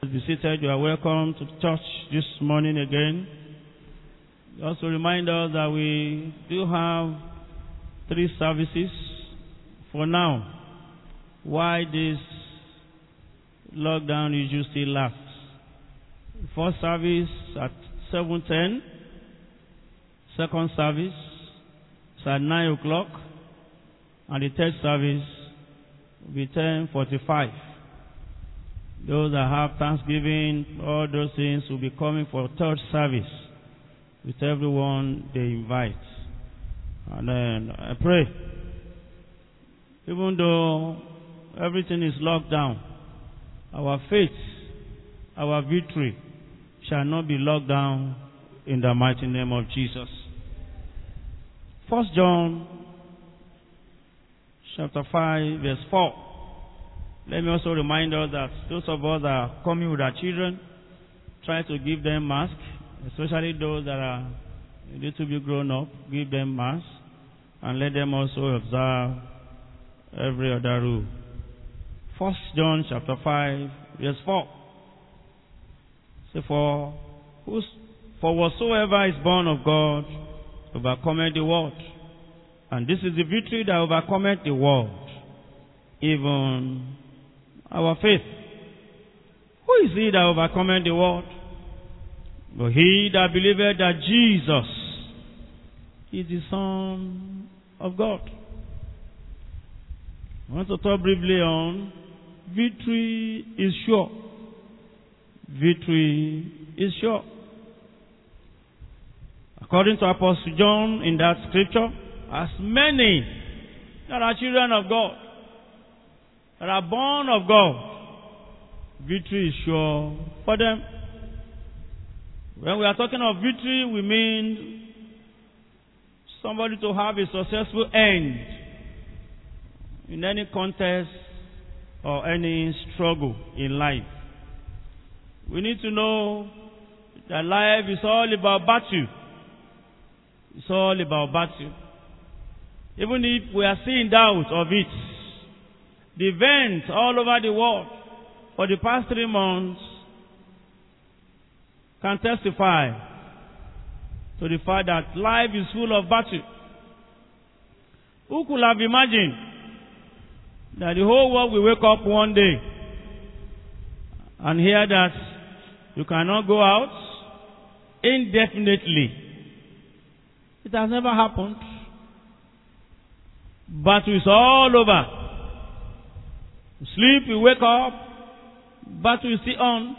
Be seated. You are welcome to church this morning again. Also remind us that we do have three services for now. Why this lockdown usually still lasts. First service at 7.10. Second service is at 9 o'clock. And the third service will be 10.45. Those that have Thanksgiving, all those things will be coming for third service with everyone they invite. And then I pray, even though everything is locked down, our faith, our victory shall not be locked down in the mighty name of Jesus. First John chapter 5 verse 4. Let me also remind us that those of us that are coming with our children, try to give them masks, especially those that are a little bit grown up, give them masks, and let them also observe every other rule. First John chapter 5, verse 4. So for, who's, for whatsoever is born of God overcometh the world. And this is the victory that overcometh the world, even our faith. Who is he that overcometh the world? But he that believeth that Jesus is the Son of God. I want to talk briefly on victory is sure. Victory is sure. According to Apostle John in that scripture, as many that are children of God, that are born of God, victory is sure for them. When we are talking of victory, we mean somebody to have a successful end in any contest or any struggle in life. We need to know that life is all about battle. It's all about battle. Even if we are seeing doubt of it, the events all over the world for the past three months can testify to the fact that life is full of battle. Who could have imagined that the whole world will wake up one day and hear that you cannot go out indefinitely? It has never happened. Battle is all over. You sleep, you wake up, battle is still on.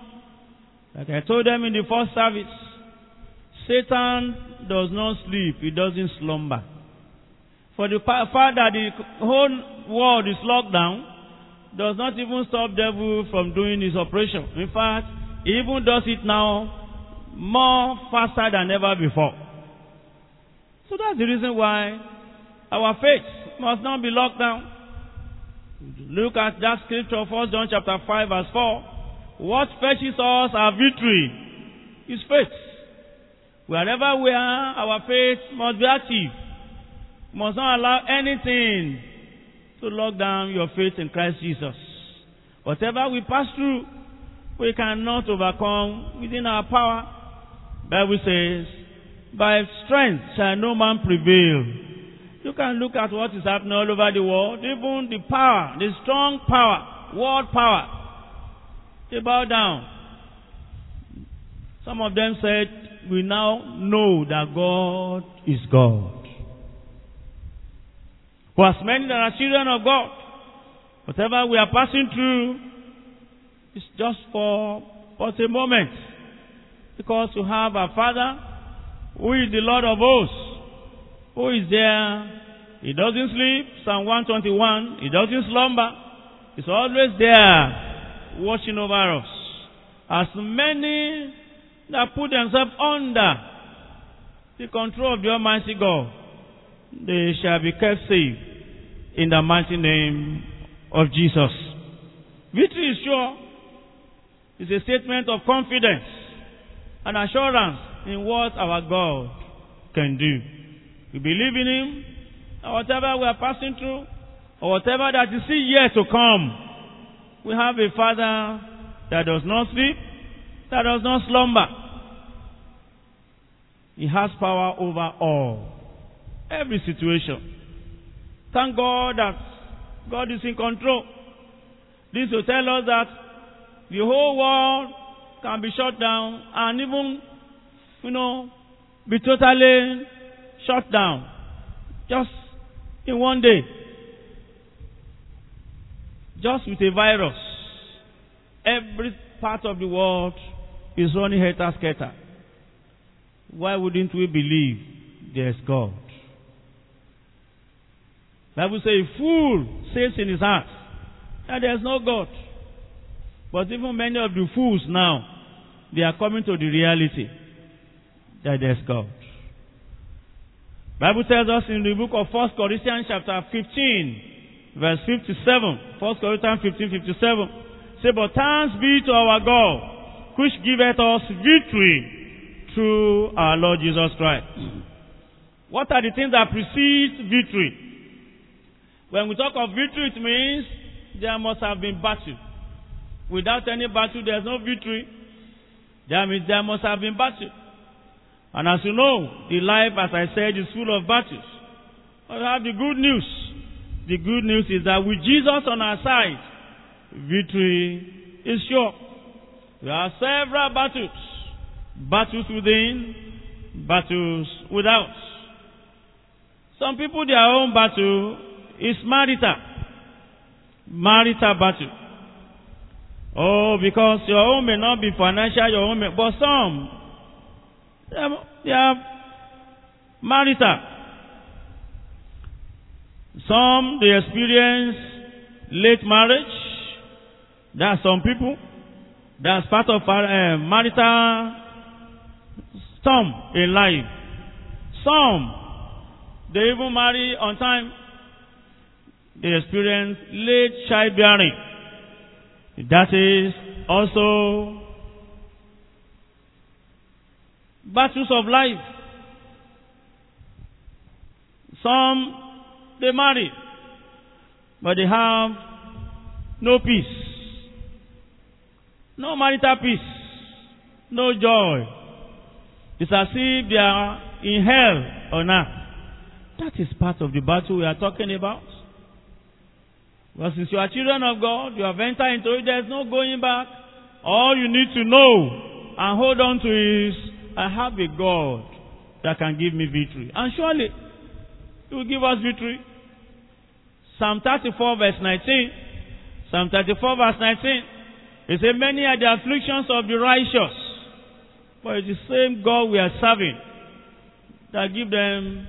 Like I told them in the first service, Satan does not sleep, he doesn't slumber. For the fact that the whole world is locked down, does not even stop devil from doing his operation. In fact, he even does it now more faster than ever before. So that's the reason why our faith must not be locked down. Look at that scripture, 1 John chapter 5 verse 4. What fetches us our victory is faith. Wherever we are, our faith must be active. We must not allow anything to lock down your faith in Christ Jesus. Whatever we pass through, we cannot overcome within our power. Bible says, by strength shall no man prevail. You can look at what is happening all over the world. Even the power, the strong power, world power, they bow down. Some of them said, we now know that God is God. For as many that are children of God, whatever we are passing through is just for but a moment. Because we have a Father who is the Lord of hosts, who is there he doesn't sleep. Psalm 121. He doesn't slumber. He's always there watching over us. As many that put themselves under the control of the Almighty God, they shall be kept safe in the mighty name of Jesus. Victory is sure. It's a statement of confidence and assurance in what our God can do. We believe in Him or whatever we are passing through, or whatever that is still yet to come, we have a Father that does not sleep, that does not slumber. He has power over all, every situation. Thank God that God is in control. This will tell us that the whole world can be shut down and even, you know, be totally shut down. Just in one day. Just with a virus. Every part of the world is running helter skelter. Why wouldn't we believe there's God? Bible says a fool says in his heart that there's no God. But even many of the fools now, they are coming to the reality that there's God. Bible tells us in the book of 1 Corinthians chapter 15, verse 57. 1 Corinthians 15, 57. Say, but thanks be to our God, which giveth us victory through our Lord Jesus Christ. What are the things that precede victory? When we talk of victory, it means there must have been battle. Without any battle, there's no victory. That means there must have been battle. And as you know, the life, as I said, is full of battles. But we have the good news. The good news is that with Jesus on our side, victory is sure. There are several battles. Battles within, battles without. Some people, their own battle is marital. Marital battle. Oh, because your own may not be financial, your own may, but some, they they are marital. Some, they experience late marriage. There are some people. That's part of uh, marital storm in life. Some, they even marry on time. They experience late childbearing. That is also battles of life. Some, they marry, but they have no peace, no marital peace, no joy. It's as if they are in hell on earth. That is part of the battle we are talking about. Well, since you are children of God, you have entered into it, there's no going back. All you need to know and hold on to is, I have a God that can give me victory. And surely, He will give us victory. Psalm 34 verse 19. Psalm 34 verse 19. It says, Many are the afflictions of the righteous, but it's the same God we are serving that give them,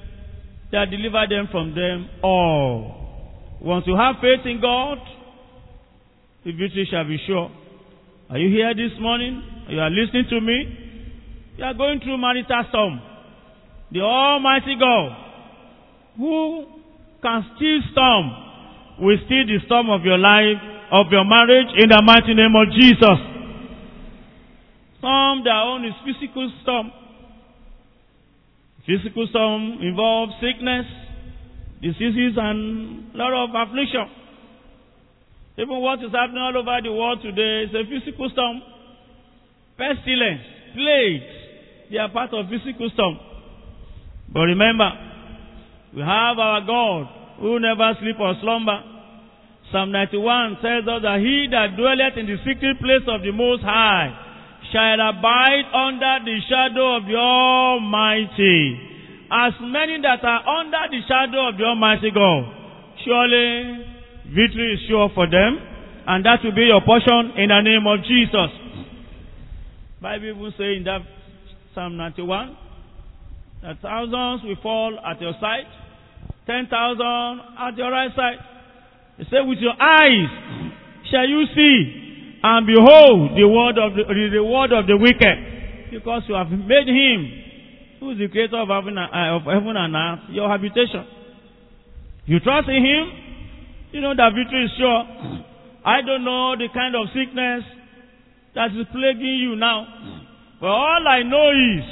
that deliver them from them all. Once you have faith in God, the victory shall be sure. Are you here this morning? Are you are listening to me? You are going through marital storm. The Almighty God, who can still storm, will still the storm of your life, of your marriage, in the mighty name of Jesus. Storm, their own is physical storm. Physical storm involves sickness, diseases, and a lot of affliction. Even what is happening all over the world today is a physical storm. Pestilence, plagues, they are part of physical storm. But remember, we have our God who never sleep or slumber. Psalm 91 says us that he that dwelleth in the secret place of the Most High shall abide under the shadow of the Almighty. As many that are under the shadow of the Almighty God, surely victory is sure for them, and that will be your portion in the name of Jesus. Bible even say in that Psalm 91 that thousands will fall at your side, ten thousand at your right side. He said, with your eyes shall you see and behold the word of the, reward of the wicked, because you have made him, who is the creator of heaven uh, of heaven and earth, your habitation. You trust in him, you know that victory is sure. I don't know the kind of sickness that is plaguing you now, but all I know is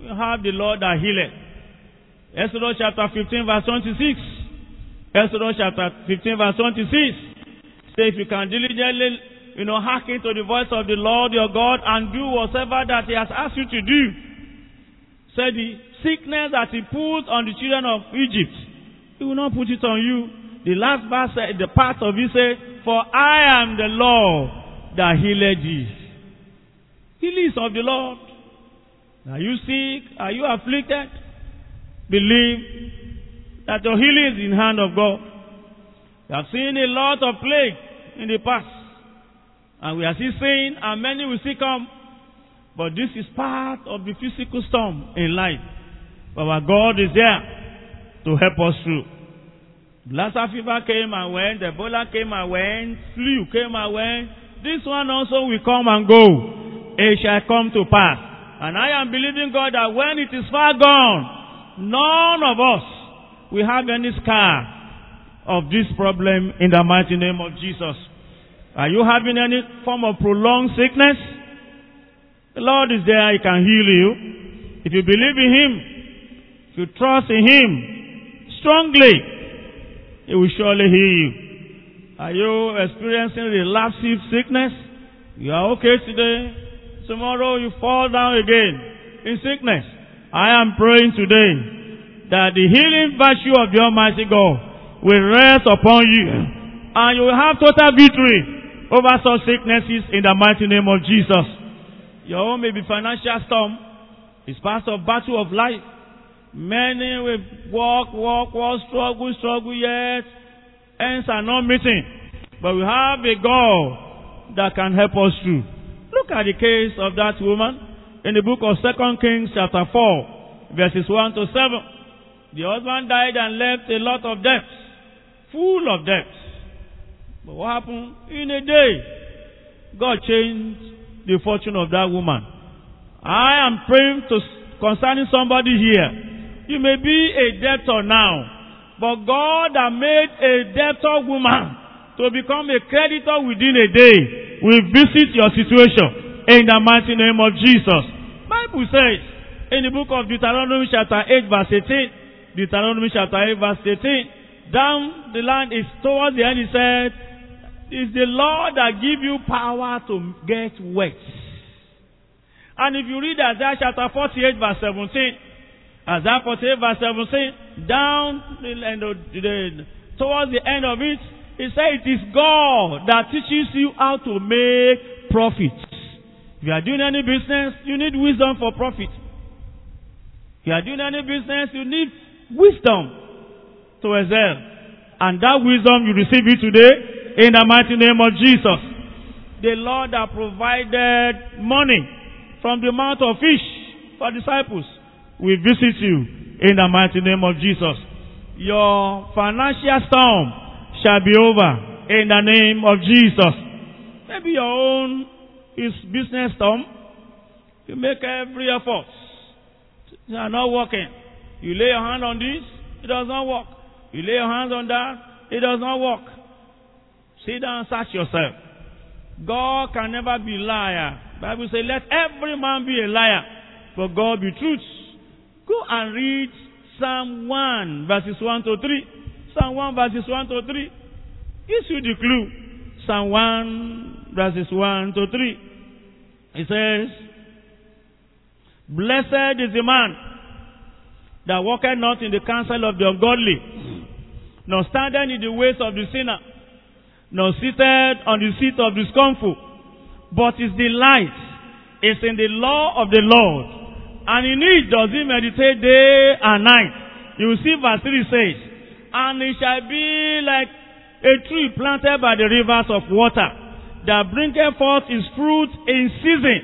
we have the Lord that healeth. Exodus chapter 15 verse 26. Exodus chapter 15 verse 26. Say if you can diligently you know, hearken to the voice of the Lord your God and do whatever that He has asked you to do. Said the sickness that He put on the children of Egypt, He will not put it on you. The last verse, the part of it says, For I am the Lord that healed thee. Healing is of the Lord. Are you sick? Are you afflicted? Believe that your healing is in hand of God. We have seen a lot of plague in the past. And we are still saying, and many will still come. But this is part of the physical storm in life. Our God is there to help us through. Lassa fever came and went, Ebola came and went, flu came and went. This one also will come and go. It shall come to pass. And I am believing God that when it is far gone, none of us will have any scar of this problem in the mighty name of Jesus. Are you having any form of prolonged sickness? The Lord is there, He can heal you. If you believe in Him, if you trust in Him strongly, He will surely heal you. Are you experiencing relapsive sickness? You are okay today. Tomorrow you fall down again in sickness. I am praying today that the healing virtue of the Almighty God will rest upon you and you will have total victory over such sicknesses in the mighty name of Jesus. Your own may be financial storm. It's part of battle of life. Many will walk, walk, walk, struggle, struggle, yet ends are not meeting. But we have a God that can help us through. Look at the case of that woman in the book of Second Kings chapter 4, verses 1 to 7. The husband died and left a lot of debts, full of debts. But what happened? In a day, God changed the fortune of that woman. I am praying to concerning somebody here. You may be a debtor now, but God has made a debtor woman to become a creditor within a day will visit your situation in the mighty name of Jesus. Bible says in the book of Deuteronomy chapter 8 verse 18, Deuteronomy chapter 8 verse 18, down the line is towards the end he said, it's the Lord that give you power to get wet. And if you read Isaiah chapter 48 verse 17, Isaiah 48 verse 17, down the, the, towards the end of it, it said, it is God that teaches you how to make profit. If you are doing any business, you need wisdom for profit. If you are doing any business, you need wisdom to excel. And that wisdom you receive it today in the mighty name of Jesus. The Lord that provided money from the mouth of fish for disciples will visit you in the mighty name of Jesus. Your financial storm shall be over in the name of Jesus. Maybe your own is business storm. You make every effort. You are not working. You lay your hand on this, it does not work. You lay your hands on that, it does not work. Sit down and search yourself. God can never be liar. Bible says, let every man be a liar, but God be truth. Go and read Psalm 1 verses 1 to 3. Psalm 1 verses 1 to 3. Gives you the clue. Psalm 1 verses 1 to 3. It says, Blessed is the man that walketh not in the counsel of the ungodly, nor standeth in the ways of the sinner, nor seated on the seat of the scornful, but his delight is in the law of the Lord, and in it does he meditate day and night. You will see verse 3 says, And it shall be like a tree planted by the rivers of water, that bringeth forth its fruit in season.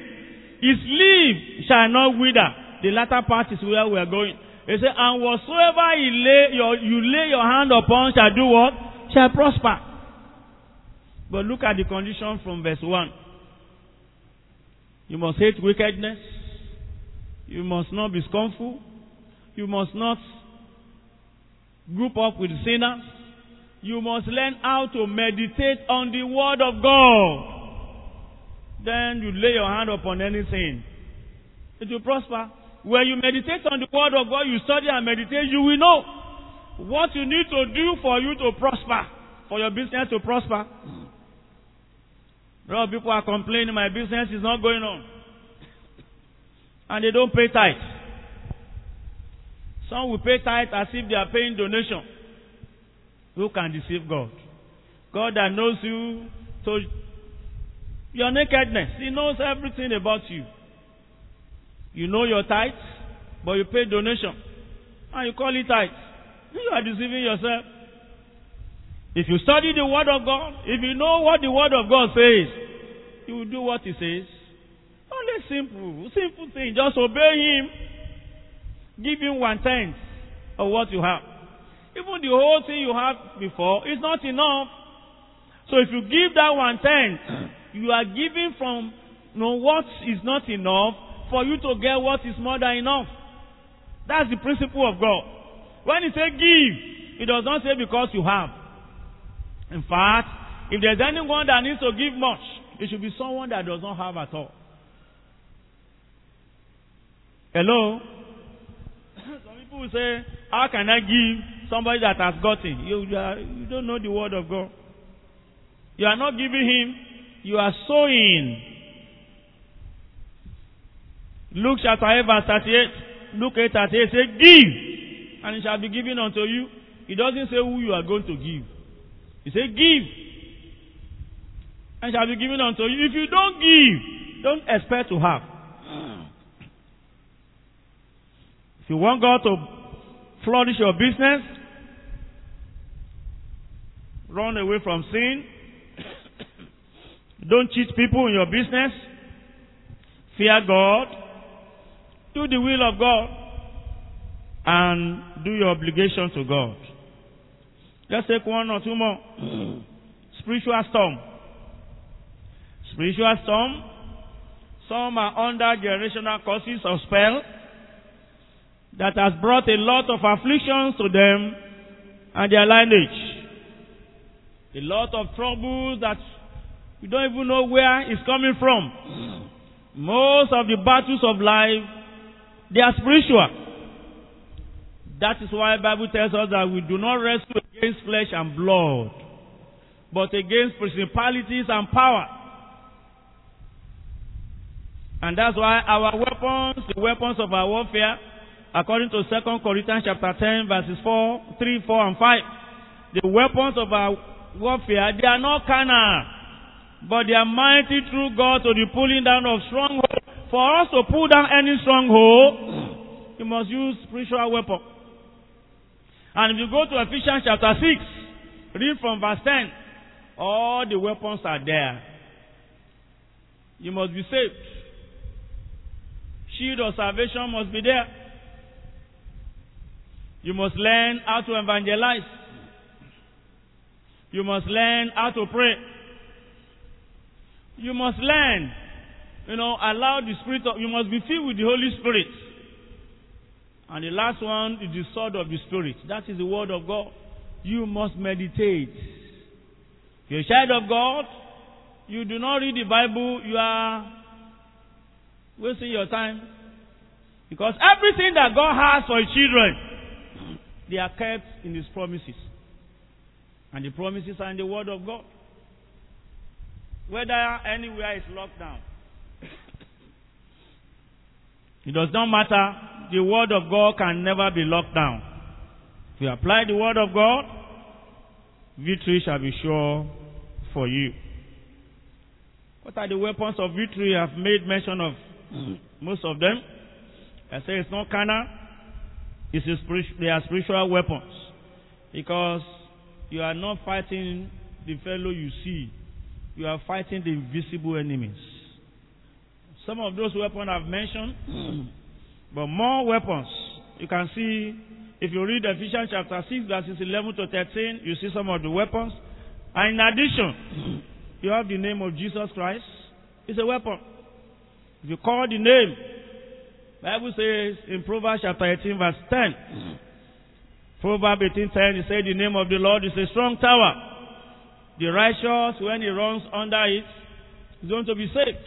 Its leaf shall not wither. The latter part is where we are going. He said, And whatsoever you lay your, you lay your hand upon shall do what? Shall prosper. But look at the condition from verse 1. You must hate wickedness. You must not be scornful. You must not group up with sinners. You must learn how to meditate on the word of God. Then you lay your hand upon anything. It will prosper. When you meditate on the word of God, you study and meditate, you will know what you need to do for you to prosper, for your business to prosper. A lot of people are complaining my business is not going on. And they don't pay tithe. Some will pay tithe as if they are paying donation. Who can deceive God? God that knows you, your nakedness, He knows everything about you. You know your tithe, but you pay donation. And you call it tithe. You are deceiving yourself. If you study the Word of God, if you know what the Word of God says, you will do what He says. Only simple, simple thing. Just obey Him. Give Him one tenth of what you have. Even the whole thing you have before is not enough. So if you give that one tenth, you are giving from you know, what is not enough for you to get what is more than enough. That's the principle of God. When he say give, he does not say because you have. In fact, if there's anyone that needs to give much, it should be someone that does not have at all. Hello? People say, How can I give somebody that has gotten? You, you, are, you don't know the word of God. You are not giving him, you are sowing. Luke chapter 8, verse 38. Luke 8, 38 say, Give, and it shall be given unto you. It doesn't say who you are going to give. He say, Give, and shall be given unto you. If you don't give, don't expect to have. Mm. If you want God to flourish your business, run away from sin. don't cheat people in your business. Fear God. Do the will of God. And do your obligation to God. Let's take one or two more. Spiritual storm. Spiritual storm. Some are under generational causes of spell that has brought a lot of afflictions to them and their lineage. A lot of troubles that we don't even know where it's coming from. Most of the battles of life, they are spiritual. That is why Bible tells us that we do not wrestle against flesh and blood, but against principalities and power. And that's why our weapons, the weapons of our warfare, according to 2 Corinthians chapter 10, verses 4, 3, 4, and 5, the weapons of our warfare, they are not carnal, but they are mighty through God to the pulling down of strongholds. For us to pull down any stronghold, you must use spiritual weapon. And if you go to Ephesians chapter 6, read from verse 10, all the weapons are there. You must be saved. Shield of salvation must be there. You must learn how to evangelize. You must learn how to pray. You must learn, you know, allow the Spirit of, you must be filled with the Holy Spirit. And the last one is the sword of the Spirit. That is the Word of God. You must meditate. If you're a child of God, you do not read the Bible, you are wasting your time. Because everything that God has for His children, they are kept in His promises. And the promises are in the Word of God. Whether anywhere is locked down, it does not matter. The Word of God can never be locked down. If you apply the Word of God, victory shall be sure for you. What are the weapons of victory? I've made mention of most of them. I say it's not carnal. It's spiritual, they are spiritual weapons. Because you are not fighting the fellow you see. You are fighting the invisible enemies. Some of those weapons I've mentioned, but more weapons. You can see, if you read Ephesians chapter 6, verses 11 to 13, you see some of the weapons. And in addition, you have the name of Jesus Christ. It's a weapon. If you call the name, Bible says in Proverbs chapter 18 verse 10. Proverbs 18:10 it says the name of the Lord is a strong tower. The righteous when he runs under it is going to be saved.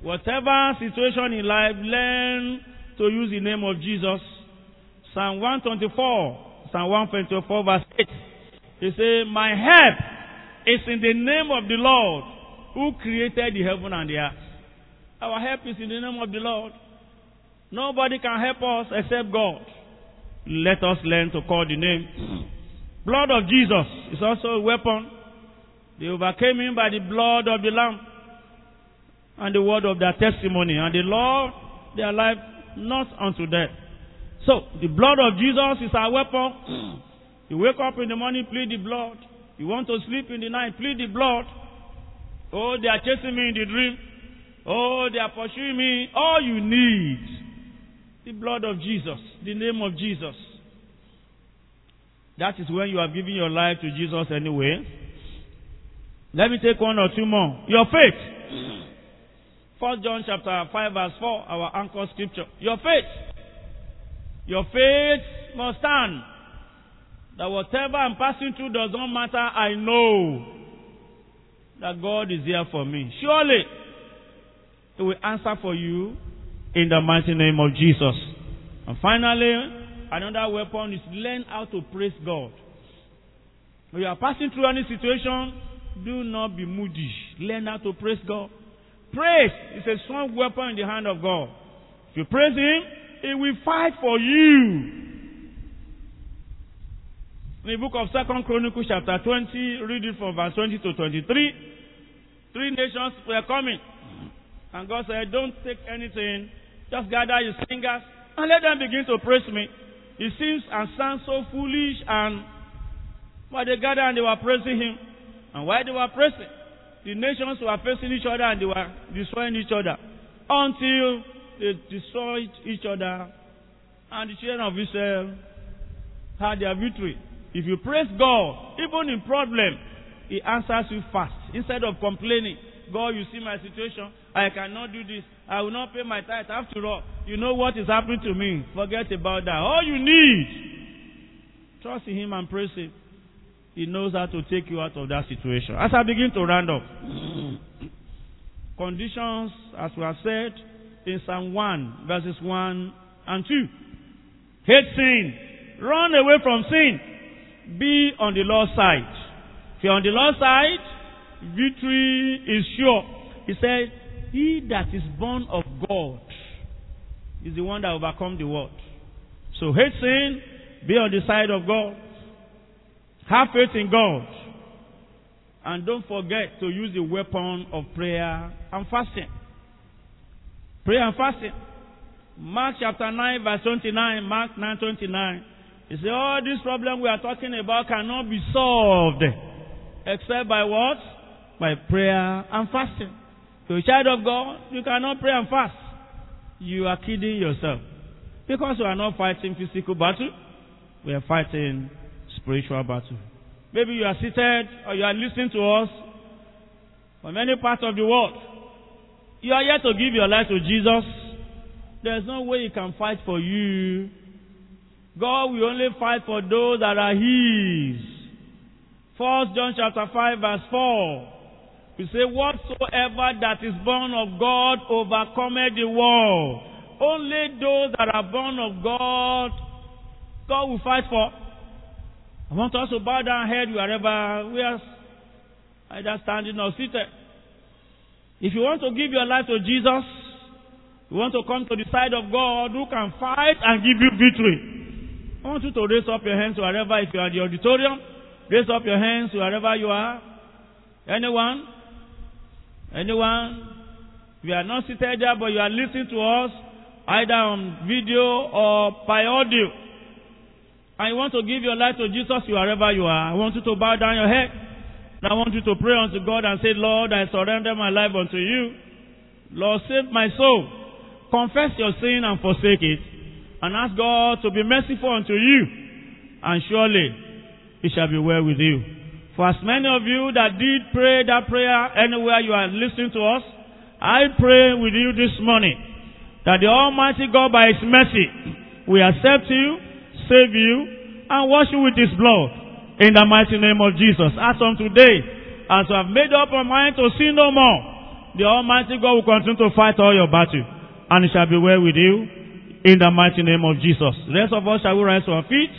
Whatever situation in life, learn to use the name of Jesus. Psalm 124, Psalm 124 verse 8. He says, My help is in the name of the Lord who created the heaven and the earth. Our help is in the name of the Lord. Nobody can help us except God. Let us learn to call the name. blood of Jesus is also a weapon. They overcame him by the blood of the Lamb and the word of their testimony, and the Lord their life not unto death. So, the blood of Jesus is our weapon. you wake up in the morning, plead the blood. You want to sleep in the night, plead the blood. Oh, they are chasing me in the dream. Oh, they are pursuing me. All you need, the blood of Jesus, the name of Jesus. That is when you have given your life to Jesus anyway. Let me take one or two more. Your faith. First John chapter 5 verse 4, our anchor scripture. Your faith. Your faith must stand. That whatever I'm passing through does not matter. I know that God is here for me. Surely, He will answer for you in the mighty name of Jesus. And finally, another weapon is learn how to praise God. When you are passing through any situation, do not be moody. Learn how to praise God. Praise is a strong weapon in the hand of God. If you praise Him, He will fight for you. In the book of Second Chronicles chapter 20, read it from verse 20 to 23. Three nations were coming. And God said, Don't take anything. Just gather your singers and let them begin to praise me. It seems and sounds so foolish and but they gathered and they were praising him. And while they were praising, the nations were facing each other and they were destroying each other until they destroyed each other and the children of Israel had their victory. If you praise God, even in problem, He answers you fast. Instead of complaining, God, you see my situation, I cannot do this, I will not pay my tithe. After all, you know what is happening to me. Forget about that. All you need, trust in Him and praise Him. He knows how to take you out of that situation. As I begin to round up, conditions, as we have said in Psalm 1, verses 1 and 2. Hate sin. Run away from sin. Be on the Lord's side. If you're on the Lord's side, victory is sure. He said, He that is born of God is the one that overcome the world. So hate sin, be on the side of God. Have faith in God. And don't forget to use the weapon of prayer and fasting. Prayer and fasting. Mark chapter 9, verse 29, Mark 9 29. He said, All this problem we are talking about cannot be solved except by what? By prayer and fasting. To a child of God, you cannot pray and fast. You are kidding yourself. Because we are not fighting physical battle, we are fighting spiritual battle. Maybe you are seated or you are listening to us from any part of the world. You are yet to give your life to Jesus. There's no way he can fight for you. God will only fight for those that are his. First John chapter 5 verse 4. We say, whatsoever that is born of God overcometh the world. Only those that are born of God, God will fight for. I want us to bow down head wherever we are either standing or seated. If you want to give your life to Jesus, you want to come to the side of God who can fight and give you victory. I want you to raise up your hands wherever, if you are in the auditorium, raise up your hands wherever you are. Anyone? Anyone? You are not seated there, but you are listening to us, either on video or by audio, you want to give your life to Jesus wherever you are, I want you to bow down your head. And I want you to pray unto God and say, Lord, I surrender my life unto you. Lord, save my soul. Confess your sin and forsake it. And ask God to be merciful unto you. And surely it shall be well with you. For as many of you that did pray that prayer anywhere you are listening to us, I pray with you this morning that the Almighty God by His mercy will accept you save you, and wash you with his blood. In the mighty name of Jesus. As on today, as you have made up your mind to sin no more, the Almighty God will continue to fight all your battle. And it shall be well with you. In the mighty name of Jesus. The rest of us shall we rise to our feet.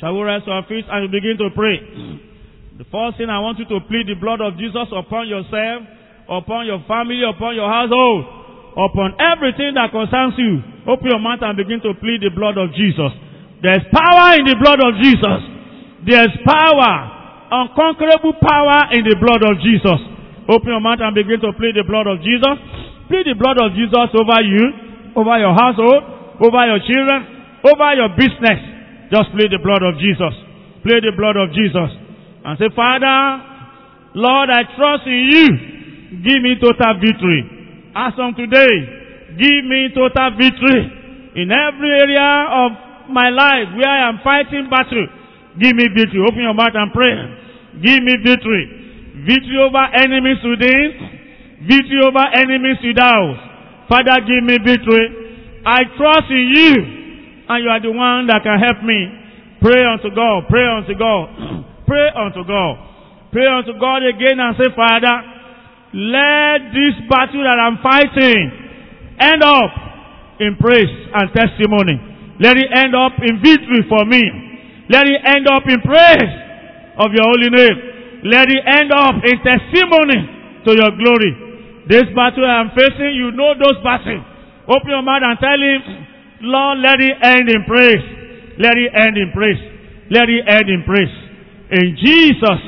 Shall we rise our feet and begin to pray. The first thing I want you to plead the blood of Jesus upon yourself, upon your family, upon your household, upon everything that concerns you. Open your mouth and begin to plead the blood of Jesus. There's power in the blood of Jesus. There's power, unconquerable power in the blood of Jesus. Open your mouth and begin to plead the blood of Jesus. Plead the blood of Jesus over you, over your household, over your children, over your business. Just plead the blood of Jesus. Plead the blood of Jesus. And say, Father, Lord, I trust in you. Give me total victory. As from today, give me total victory in every area of my life where I am fighting battle. Give me victory. Open your mouth and pray. Give me victory. Victory over enemies within. Victory over enemies without. Father, give me victory. I trust in you. And you are the one that can help me. Pray unto God. Pray unto God. pray unto God. Pray unto God again and say, Father, let this battle that I'm fighting end up in praise and testimony. Let it end up in victory for me. Let it end up in praise of your holy name. Let it end up in testimony to your glory. This battle I'm facing, you know those battles. Open your mouth and tell him, Lord, let it end in praise. Let it end in praise. Let it end in praise. In Jesus'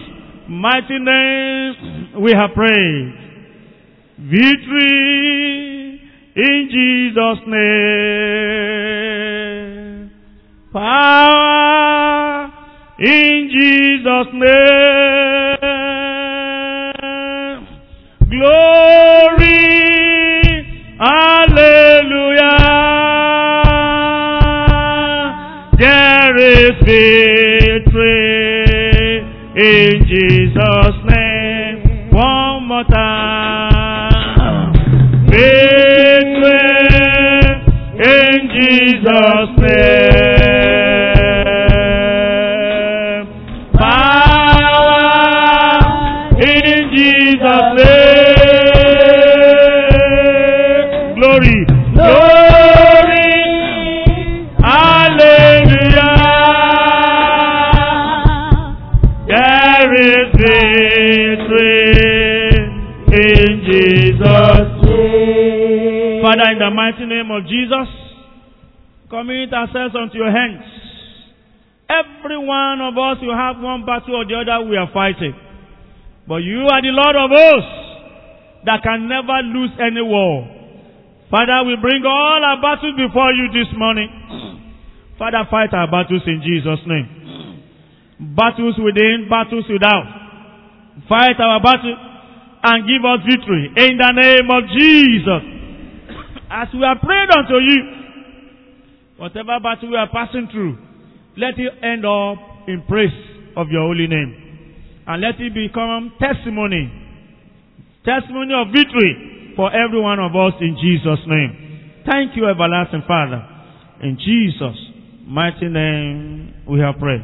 mighty name, we have prayed. Victory in Jesus' name. Power in Jesus' name. Glory. Victory in Jesus' name. One more time. Ourselves unto your hands. Every one of us will have one battle or the other we are fighting. But you are the Lord of hosts that can never lose any war. Father, we bring all our battles before you this morning. Father, fight our battles in Jesus' name. Battles within, battles without. Fight our battle and give us victory in the name of Jesus. As we are prayed unto you, whatever battle we are passing through, let it end up in praise of your holy name. And let it become testimony, testimony of victory for every one of us in Jesus' name. Thank you, everlasting Father. In Jesus' mighty name we have prayed.